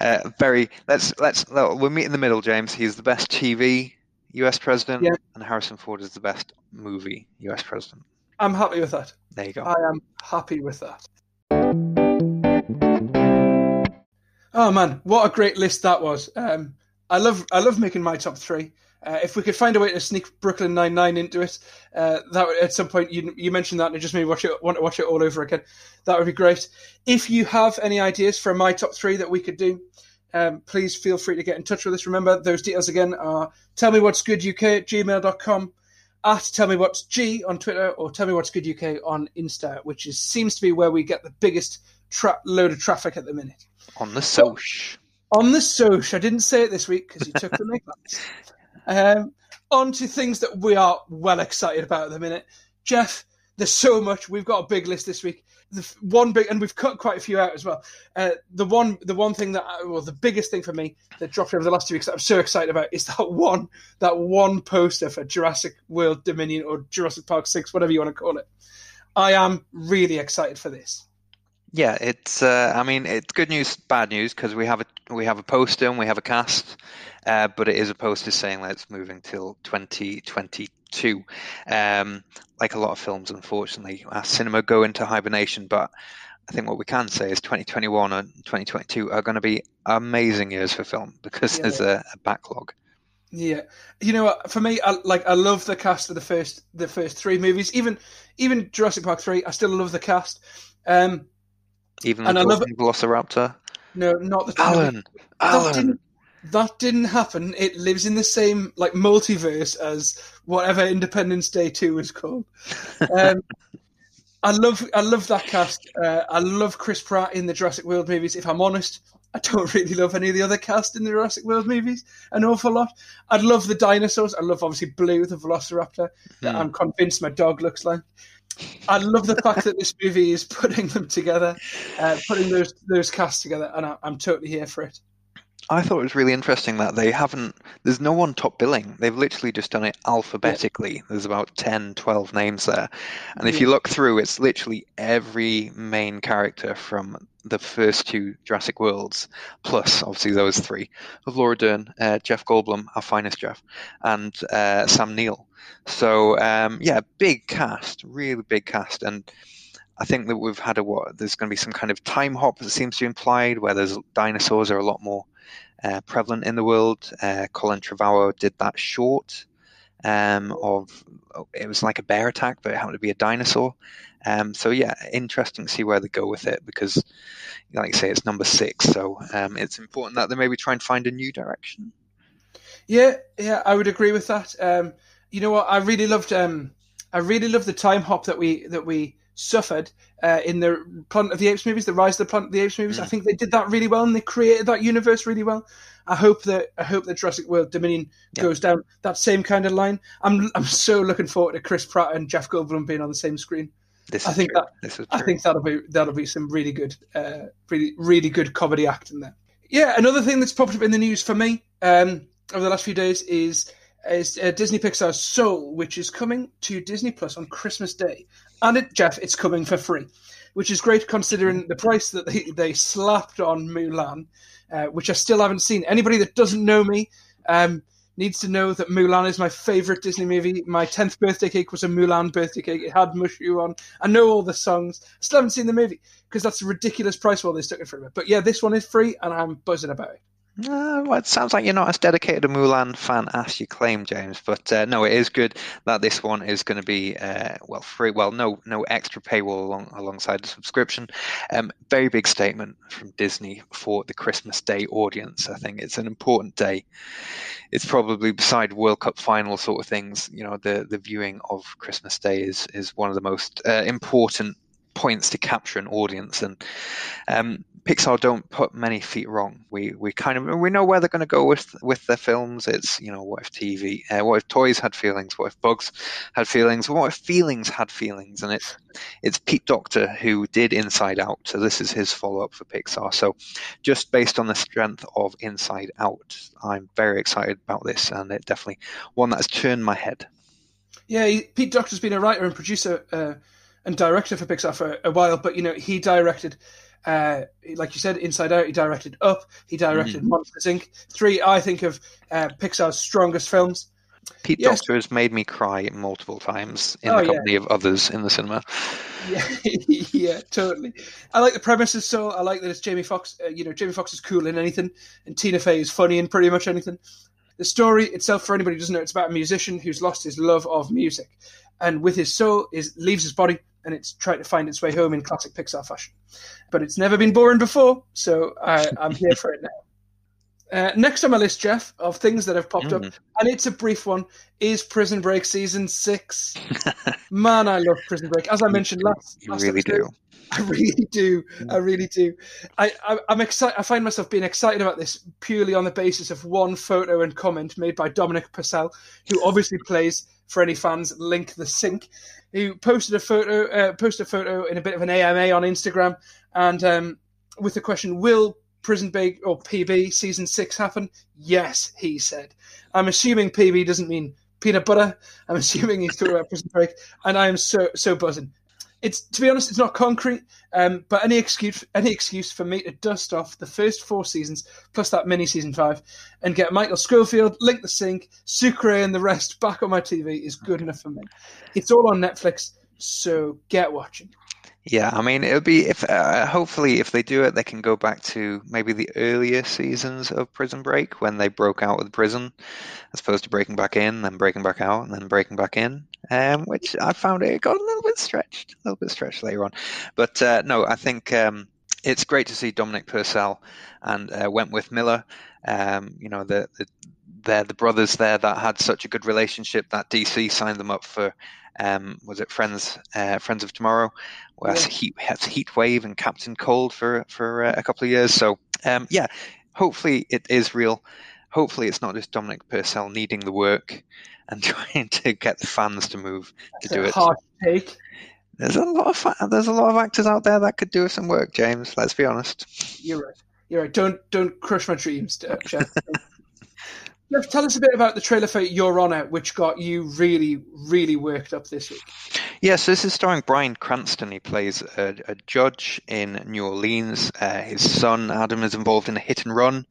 uh, very. Let's let's we'll meet in the middle, James. He's the best TV U.S. president, yeah. and Harrison Ford is the best movie U.S. president. I'm happy with that. There you go. I am happy with that. Oh man, what a great list that was! Um, I love I love making my top three. Uh, if we could find a way to sneak Brooklyn Nine Nine into it, uh, that would, at some point you you mentioned that and it just made me watch it want to watch it all over again. That would be great. If you have any ideas for my top three that we could do, um, please feel free to get in touch with us. Remember those details again are tell me what's good UK at gmail.com, at tell me what's G on Twitter, or tell me what's good UK on Insta, which is seems to be where we get the biggest tra- load of traffic at the minute. On the Soch. On the Soch. I didn't say it this week because you took the mic. Um, on to things that we are well excited about at the minute. Jeff, there's so much. We've got a big list this week. The one big, and we've cut quite a few out as well. Uh, the one, the one thing that, well, the biggest thing for me that dropped over the last two weeks that I'm so excited about is that one, that one poster for Jurassic World Dominion or Jurassic Park Six, whatever you want to call it. I am really excited for this. Yeah, it's. Uh, I mean, it's good news, bad news because we have a we have a poster and we have a cast, uh, but it is a poster saying that it's moving till 2022. Um, like a lot of films, unfortunately, our cinema go into hibernation. But I think what we can say is 2021 and 2022 are going to be amazing years for film because yeah. there's a, a backlog. Yeah, you know, for me, I, like I love the cast of the first the first three movies. Even even Jurassic Park three, I still love the cast. Um, even and the love Velociraptor. No, not the Alan. Alan. That didn't, that didn't happen. It lives in the same like multiverse as whatever Independence Day two was called. Um, I love I love that cast. Uh, I love Chris Pratt in the Jurassic World movies. If I'm honest, I don't really love any of the other cast in the Jurassic World movies an awful lot. I love the dinosaurs. I love obviously Blue, the Velociraptor, that Hmm. I'm convinced my dog looks like. I love the fact that this movie is putting them together, uh, putting those those casts together, and I, I'm totally here for it. I thought it was really interesting that they haven't, there's no one top billing. They've literally just done it alphabetically. There's about 10, 12 names there. And if you look through, it's literally every main character from the first two Jurassic Worlds, plus obviously those three of Laura Dern, uh, Jeff Goldblum, our finest Jeff, and uh, Sam Neill. So, um, yeah, big cast, really big cast. And I think that we've had a what? There's going to be some kind of time hop that seems to be implied, where there's dinosaurs are a lot more uh, prevalent in the world. Uh, Colin Trevorrow did that short um, of it was like a bear attack, but it happened to be a dinosaur. Um, so yeah, interesting to see where they go with it because, like you say, it's number six, so um, it's important that they maybe try and find a new direction. Yeah, yeah, I would agree with that. Um, you know what? I really loved. Um, I really loved the time hop that we that we suffered uh, in the Planet of the Apes movies, the Rise of the Planet of the Apes movies. I think they did that really well, and they created that universe really well. I hope that I hope that Jurassic World Dominion Yeah. goes down that same kind of line. I'm I'm so looking forward to Chris Pratt and Jeff Goldblum being on the same screen. This I think true. that I think that'll be that'll be some really good, uh, really really good comedy acting there. Yeah, another thing that's popped up in the news for me um, over the last few days is is uh, Disney Pixar's Soul, which is coming to Disney Plus on Christmas Day, and it, Jeff, it's coming for free, which is great considering the price that they, they slapped on Mulan, uh, which I still haven't seen. Anybody that doesn't know me. Um, Needs to know that Mulan is my favorite Disney movie. My tenth birthday cake was a Mulan birthday cake. It had Mushu on. I know all the songs. I still haven't seen the movie because that's a ridiculous price while they stuck it for a bit. But yeah, this one is free, and I'm buzzing about it. Uh, well, it sounds like you're not as dedicated a Mulan fan as you claim, James. But uh, no, it is good that this one is going to be uh, well free. Well, no, no extra paywall along, alongside the subscription. Um, very big statement from Disney for the Christmas Day audience. I think it's an important day. It's probably beside World Cup final sort of things. You know, the the viewing of Christmas Day is is one of the most uh, important points to capture an audience and. Um, Pixar don't put many feet wrong. We we kind of we know where they're going to go with with their films. It's you know what if TV, uh, what if toys had feelings, what if bugs had feelings, what if feelings had feelings, and it's it's Pete Docter who did Inside Out. So this is his follow up for Pixar. So just based on the strength of Inside Out, I'm very excited about this, and it definitely one that has turned my head. Yeah, Pete Docter's been a writer and producer uh, and director for Pixar for a while, but you know he directed, uh, like you said, Inside Out. He directed Up. He directed Monsters Inc. Three, I think, of uh, Pixar's strongest films. Pete Yes. Docter has made me cry multiple times in Oh, the yeah. company of others in the cinema. Yeah, yeah, totally. I like the premises, so I like that it's Jamie Foxx. Uh, you know, Jamie Foxx is cool in anything, and Tina Fey is funny in pretty much anything. The story itself, for anybody who doesn't know, it's about a musician who's lost his love of music, and with his soul, is leaves his body, and it's trying to find its way home in classic Pixar fashion. But it's never been boring before, so I, I'm here for it now. Uh, next on my list, Jeff, of things that have popped up, Mm. and it's a brief one, is Prison Break season six. Man, I love Prison Break. As I mentioned last, You last really episode, do. I really do. I really do. I, I I'm excited. I find myself being excited about this purely on the basis of one photo and comment made by Dominic Purcell, who obviously plays for any fans Link the Sink, who posted a photo uh, posted a photo in a bit of an AMA on Instagram, and um, with the question, "Will Prison Break or PB season six happen?" Yes, he said. I'm assuming PB doesn't mean peanut butter. I'm assuming he's talking about Prison Break, and I am so so buzzing it's to be honest, it's not concrete. Um, but any excuse, any excuse for me to dust off the first four seasons plus that mini season five, and get Michael Scofield, Link the Sink, Sucre, and the rest back on my TV is good enough for me. It's all on Netflix, so get watching. Yeah, I mean, it'll be if uh, hopefully if they do it, they can go back to maybe the earlier seasons of Prison Break when they broke out of the prison, as opposed to breaking back in, then breaking back out, and then breaking back in. Um, which I found it got a little bit stretched, a little bit stretched later on. But uh, no, I think um, it's great to see Dominic Purcell and uh, Wentworth Miller. Um, you know, the, the they're the brothers there that had such a good relationship that DC signed them up for Um, was it Friends uh, Friends of Tomorrow? Where yeah. Heat has Heat Wave and Captain Cold for for uh, a couple of years. So um, yeah, hopefully it is real. Hopefully it's not just Dominic Purcell needing the work and trying to get the fans to move to That's do it. Hard take. There's a lot of there's a lot of actors out there that could do some work, James. Let's be honest. You're right. You're right. Don't don't crush my dreams, Jeff. Jeff, tell us a bit about the trailer for Your Honor, which got you really, really worked up this week. Yeah, so this is starring Bryan Cranston. He plays a, a judge in New Orleans. Uh, his son Adam is involved in a hit and run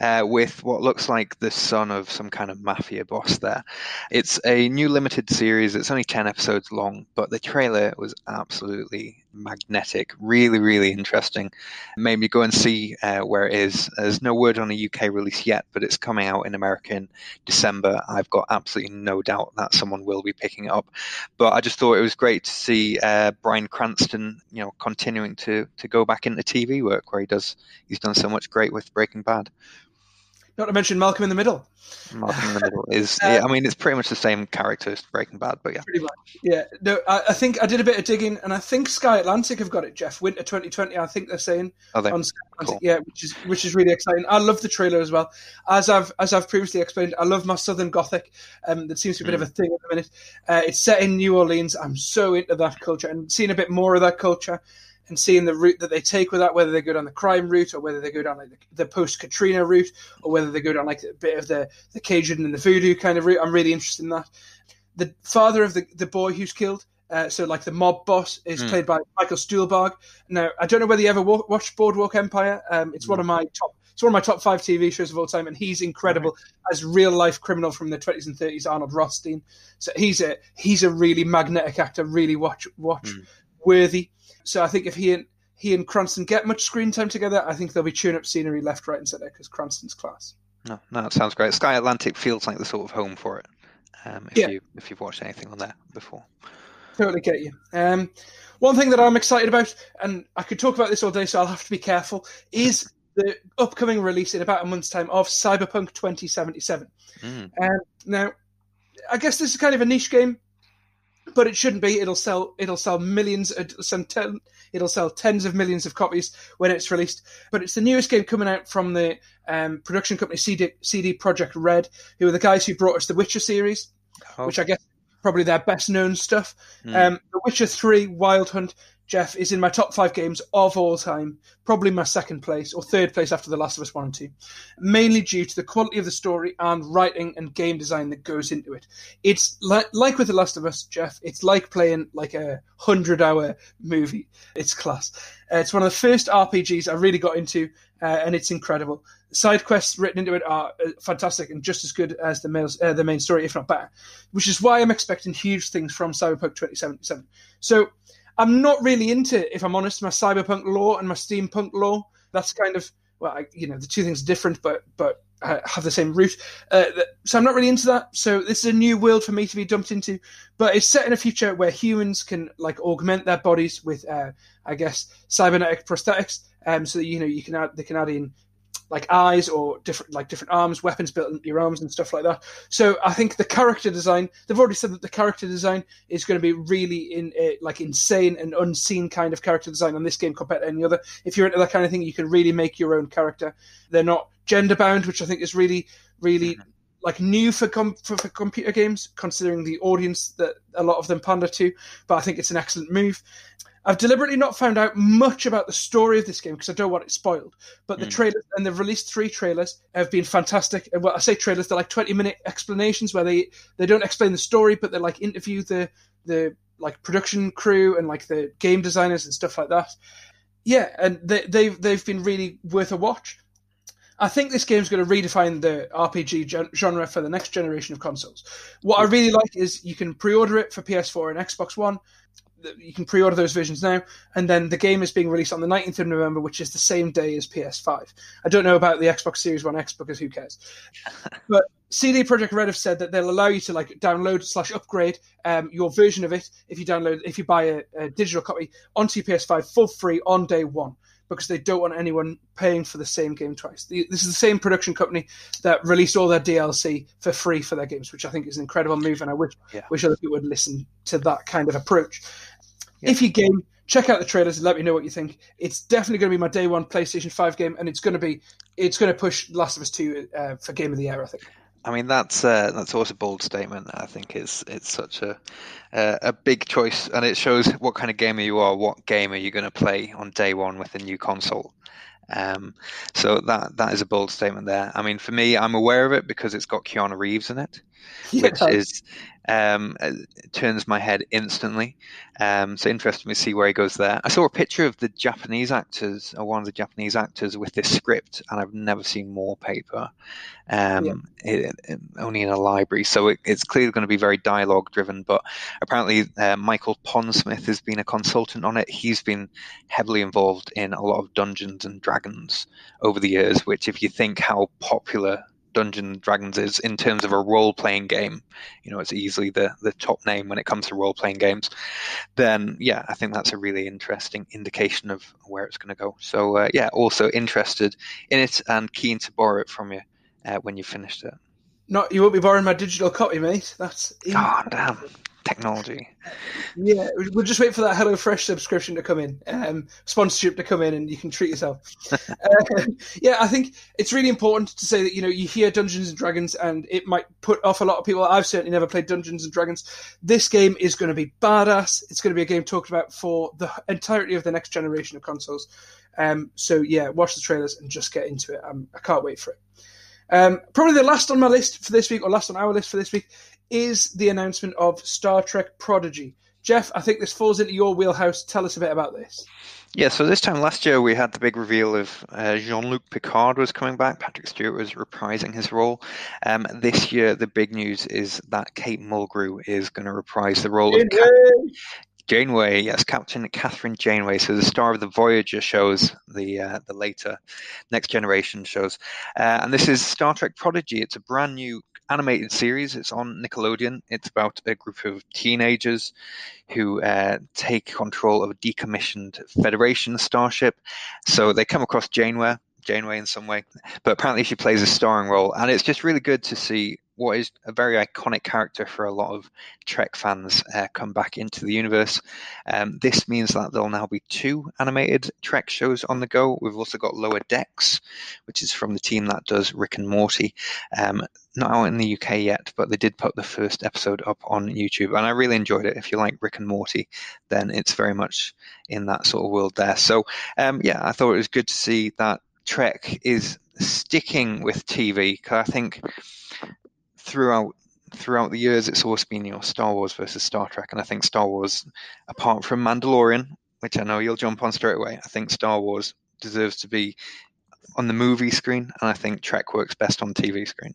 uh, with what looks like the son of some kind of mafia boss. There, it's a new limited series. It's only ten episodes long, but the trailer was absolutely magnetic. Really, really interesting. Made me go and see uh, where it is. There's no word on a UK release yet, but it's coming out in America in December. I've got absolutely no doubt that someone will be picking it up. But I just thought it was great to see uh, Bryan Cranston, you know, continuing to to go back into TV work where he does. He's done so much great with Breaking Bad. Not to mention Malcolm in the Middle. Malcolm in the Middle is, uh, I mean, it's pretty much the same character as Breaking Bad, but yeah. Pretty much. Yeah. No, I, I, think I did a bit of digging, and I think Sky Atlantic have got it, Jeff. Winter 2020, I think they're saying. Are they? On Sky Atlantic. Cool. Yeah, which is which is really exciting. I love the trailer as well. As I've as I've previously explained, I love my Southern Gothic. Um, that seems to be a bit mm. of a thing at the minute. Uh, it's set in New Orleans. I'm so into that culture, and seeing a bit more of that culture and seeing the route that they take with that, whether they go down the crime route or whether they go down like the, the post Katrina route or whether they go down like a bit of the the Cajun and the voodoo kind of route. I'm really interested in that. The father of the, the boy who's killed, uh, so like the mob boss, is mm. played by Michael Stuhlbarg. Now I don't know whether you ever watched Boardwalk Empire. Um, it's mm. one of my top. It's one of my top five TV shows of all time, and he's incredible right. as real life criminal from the 20s and 30s, Arnold Rothstein. So he's a he's a really magnetic actor, really watch watch mm. worthy. So I think if he and he and Cranston get much screen time together, I think they'll be chewing up scenery left, right, and centre because Cranston's class. No, no, that sounds great. Sky Atlantic feels like the sort of home for it. Um, if yeah. you if you've watched anything on there before. Totally get you. Um, one thing that I'm excited about, and I could talk about this all day, so I'll have to be careful, is the upcoming release in about a month's time of Cyberpunk 2077. Mm. Um, now, I guess this is kind of a niche game but it shouldn't be. It'll sell. It'll sell millions. It'll sell, ten, it'll sell tens of millions of copies when it's released. But it's the newest game coming out from the um, production company CD, CD Projekt Red, who are the guys who brought us the Witcher series, oh. which I guess probably their best known stuff. Mm. Um, the Witcher Three Wild Hunt Jeff is in my top five games of all time, probably my second place or third place after The Last of Us 1 and 2, mainly due to the quality of the story and writing and game design that goes into it. It's like, like with The Last of Us, Jeff, it's like playing like a 100 hour movie. It's class. Uh, it's one of the first RPGs I really got into, uh, and it's incredible. Side quests written into it are uh, fantastic and just as good as the main, uh, the main story, if not better, which is why I'm expecting huge things from Cyberpunk 2077. So, I'm not really into, if I'm honest, my cyberpunk lore and my steampunk lore. That's kind of well, I, you know, the two things are different, but but have the same root. Uh, so I'm not really into that. So this is a new world for me to be dumped into. But it's set in a future where humans can like augment their bodies with, uh, I guess, cybernetic prosthetics. Um, so that you know you can add they can add in like eyes or different like different arms, weapons built into your arms and stuff like that. So I think the character design they've already said that the character design is going to be really in uh, like insane and unseen kind of character design on this game compared to any other. If you're into that kind of thing, you can really make your own character. They're not gender bound, which I think is really really. Mm-hmm. Like new for, com- for for computer games, considering the audience that a lot of them pander to, but I think it's an excellent move. I've deliberately not found out much about the story of this game because I don't want it spoiled. But the mm. trailers, and they've released three trailers, have been fantastic. And well, I say trailers, they're like 20 minute explanations where they, they don't explain the story, but they like interview the, the like production crew and like the game designers and stuff like that. Yeah, and they, they've, they've been really worth a watch. I think this game's going to redefine the RPG genre for the next generation of consoles. What I really like is you can pre-order it for PS4 and Xbox One you can pre-order those versions now, and then the game is being released on the 19th of November, which is the same day as PS5. I don't know about the Xbox Series One X because who cares? but CD Projekt Red have said that they'll allow you to like download slash upgrade um, your version of it if you download if you buy a, a, digital copy onto your PS5 for free on day one. Because they don't want anyone paying for the same game twice. The, this is the same production company that released all their DLC for free for their games, which I think is an incredible move, and I wish Yeah. wish other people would listen to that kind of approach. If you game, check out the trailers and let me know what you think. It's definitely going to be my day one PlayStation Five game, and it's going to be it's going to push Last of Us Two uh, for Game of the Year. I think. I mean, that's uh, that's always a bold statement. I think it's it's such a uh, a big choice, and it shows what kind of gamer you are. What game are you going to play on day one with a new console? Um, so that that is a bold statement there. I mean, for me, I'm aware of it because it's got Keanu Reeves in it, which is um, uh, turns my head instantly. Um, so interesting to see where he goes there. I saw a picture of the Japanese actors, or one of the Japanese actors, with this script, and I've never seen more paper. Um, it, it- only in a library, so it, it's clearly going to be very dialogue driven. But apparently, uh, Michael Pondsmith has been a consultant on it. He's been heavily involved in a lot of Dungeons and Dragons over the years. Which, if you think how popular Dungeons and Dragons is in terms of a role playing game, you know, it's easily the the top name when it comes to role playing games. Then, yeah, I think that's a really interesting indication of where it's going to go. So, uh, yeah, also interested in it and keen to borrow it from you uh, when you've finished it. Not you won't be borrowing my digital copy, mate. That's Oh, damn. Technology. Yeah, we'll just wait for that HelloFresh subscription to come in, um, sponsorship to come in, and you can treat yourself. uh, yeah, I think it's really important to say that you know you hear Dungeons and Dragons, and it might put off a lot of people. I've certainly never played Dungeons and Dragons. This game is going to be badass. It's going to be a game talked about for the entirety of the next generation of consoles. Um, so yeah, watch the trailers and just get into it. Um, I can't wait for it. Um, probably the last on my list for this week, or last on our list for this week, is the announcement of Star Trek Prodigy. Jeff, I think this falls into your wheelhouse. Tell us a bit about this. Yeah, so this time last year we had the big reveal of uh, Jean-Luc Picard was coming back. Patrick Stewart was reprising his role. Um, this year, the big news is that Kate Mulgrew is going to reprise the role of Cap- Janeway. Yes, Captain Kathryn Janeway. So the star of the Voyager shows, the uh, the later Next Generation shows, uh, and this is Star Trek Prodigy. It's a brand new animated series. It's on Nickelodeon. It's about a group of teenagers who uh, take control of a decommissioned Federation starship. So they come across Janeway, Janeway in some way, but apparently she plays a starring role, and it's just really good to see what is a very iconic character for a lot of Trek fans uh, come back into the universe. Um, this means that there'll now be two animated Trek shows on the go. We've also got Lower Decks, which is from the team that does Rick and Morty. Um, not out in the UK yet, but they did put the first episode up on YouTube, and I really enjoyed it. If you like Rick and Morty, then it's very much in that sort of world there. So, um, yeah, I thought it was good to see that Trek is sticking with TV because I think throughout throughout the years it's always been you know Star Wars versus Star Trek, and I think Star Wars, apart from Mandalorian, which I know you'll jump on straight away, I think Star Wars deserves to be on the movie screen, and I think Trek works best on TV screen.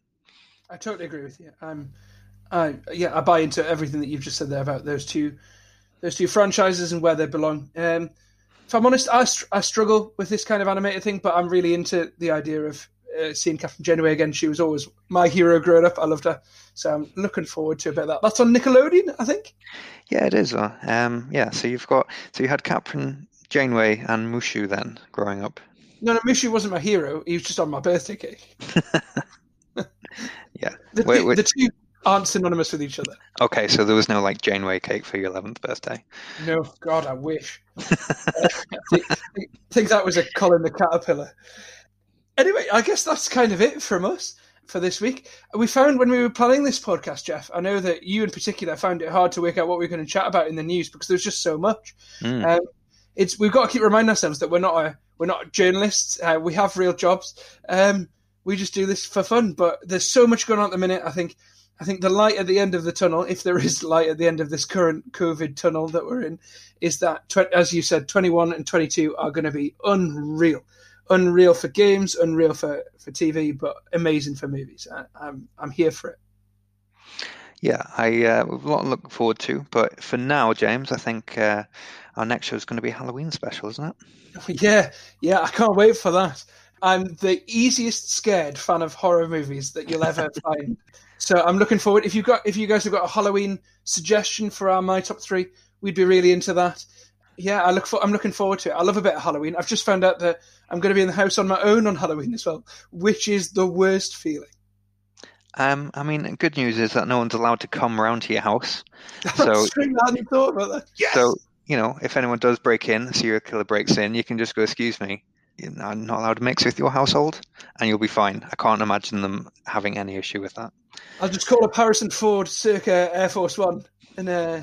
I totally agree with you. I'm, I yeah, I buy into everything that you've just said there about those two, those two franchises and where they belong. Um, if I'm honest, I, I struggle with this kind of animated thing, but I'm really into the idea of uh, seeing Kathryn Janeway again. She was always my hero growing up. I loved her, so I'm looking forward to a bit of that. That's on Nickelodeon, I think. Yeah, it is. Uh, um, yeah, so you've got so you had Captain Janeway and Mushu then growing up. No, no, Mushu wasn't my hero. He was just on my birthday cake. Yeah. The, Wait, two, wait. the two aren't synonymous with each other. Okay, so there was no like Janeway cake for your eleventh birthday. No, God, I wish. Uh, I think, I think that was a Colin the Caterpillar. Anyway, I guess that's kind of it from us for this week. We found when we were planning this podcast, Jeff, I know that you in particular found it hard to work out what we were going to chat about in the news because there's just so much. Mm. Um, it's we've got to keep reminding ourselves that we're not a, we're not journalists. Uh, we have real jobs. Um, we just do this for fun. But there's so much going on at the minute. I think I think the light at the end of the tunnel, if there is light at the end of this current COVID tunnel that we're in, is that tw- as you said, 21 and 22 are going to be unreal, unreal for games, unreal for, for TV, but amazing for movies. I, I'm I'm here for it. Yeah, I uh, we've a lot to look forward to. But for now, James, I think uh, our next show is going to be Halloween special, isn't it? Yeah, yeah, I can't wait for that. I'm the easiest scared fan of horror movies that you'll ever find. So I'm looking forward. If you got, if you guys have got a Halloween suggestion for our my top three, we'd be really into that. Yeah, I look for. I'm looking forward to it. I love a bit of Halloween. I've just found out that I'm going to be in the house on my own on Halloween as well, which is the worst feeling. Um, I mean, good news is that no one's allowed to come around to your house. So, I hadn't thought about that. Yes! so you know, if anyone does break in, a serial killer breaks in, you can just go, "Excuse me, I'm not allowed to mix with your household," and you'll be fine. I can't imagine them having any issue with that. I'll just call up Harrison Ford circa Air Force One and uh,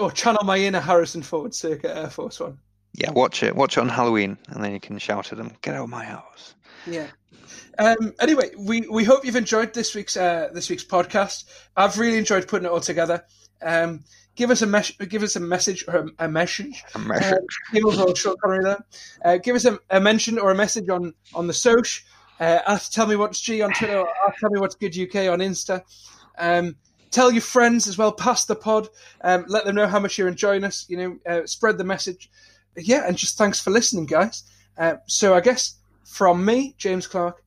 or channel my inner Harrison Ford circa Air Force One. Yeah, watch it. Watch it on Halloween, and then you can shout at them, "Get out of my house!" Yeah. Um, anyway, we, we hope you've enjoyed this week's uh, this week's podcast. I've really enjoyed putting it all together. Um, give us a mes- give us a message or a, a message. A message. Uh, give us a short there. Uh, give us a, a, mention or a message on on the social. Uh, ask, tell me what's G on Twitter. Or tell me what's good UK on Insta. Um, tell your friends as well. Pass the pod. Um, let them know how much you're enjoying us. You know, uh, spread the message. Yeah, and just thanks for listening, guys. Uh, so I guess from me, James Clark,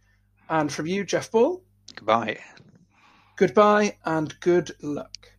and from you, Jeff Ball. Goodbye. Goodbye and good luck.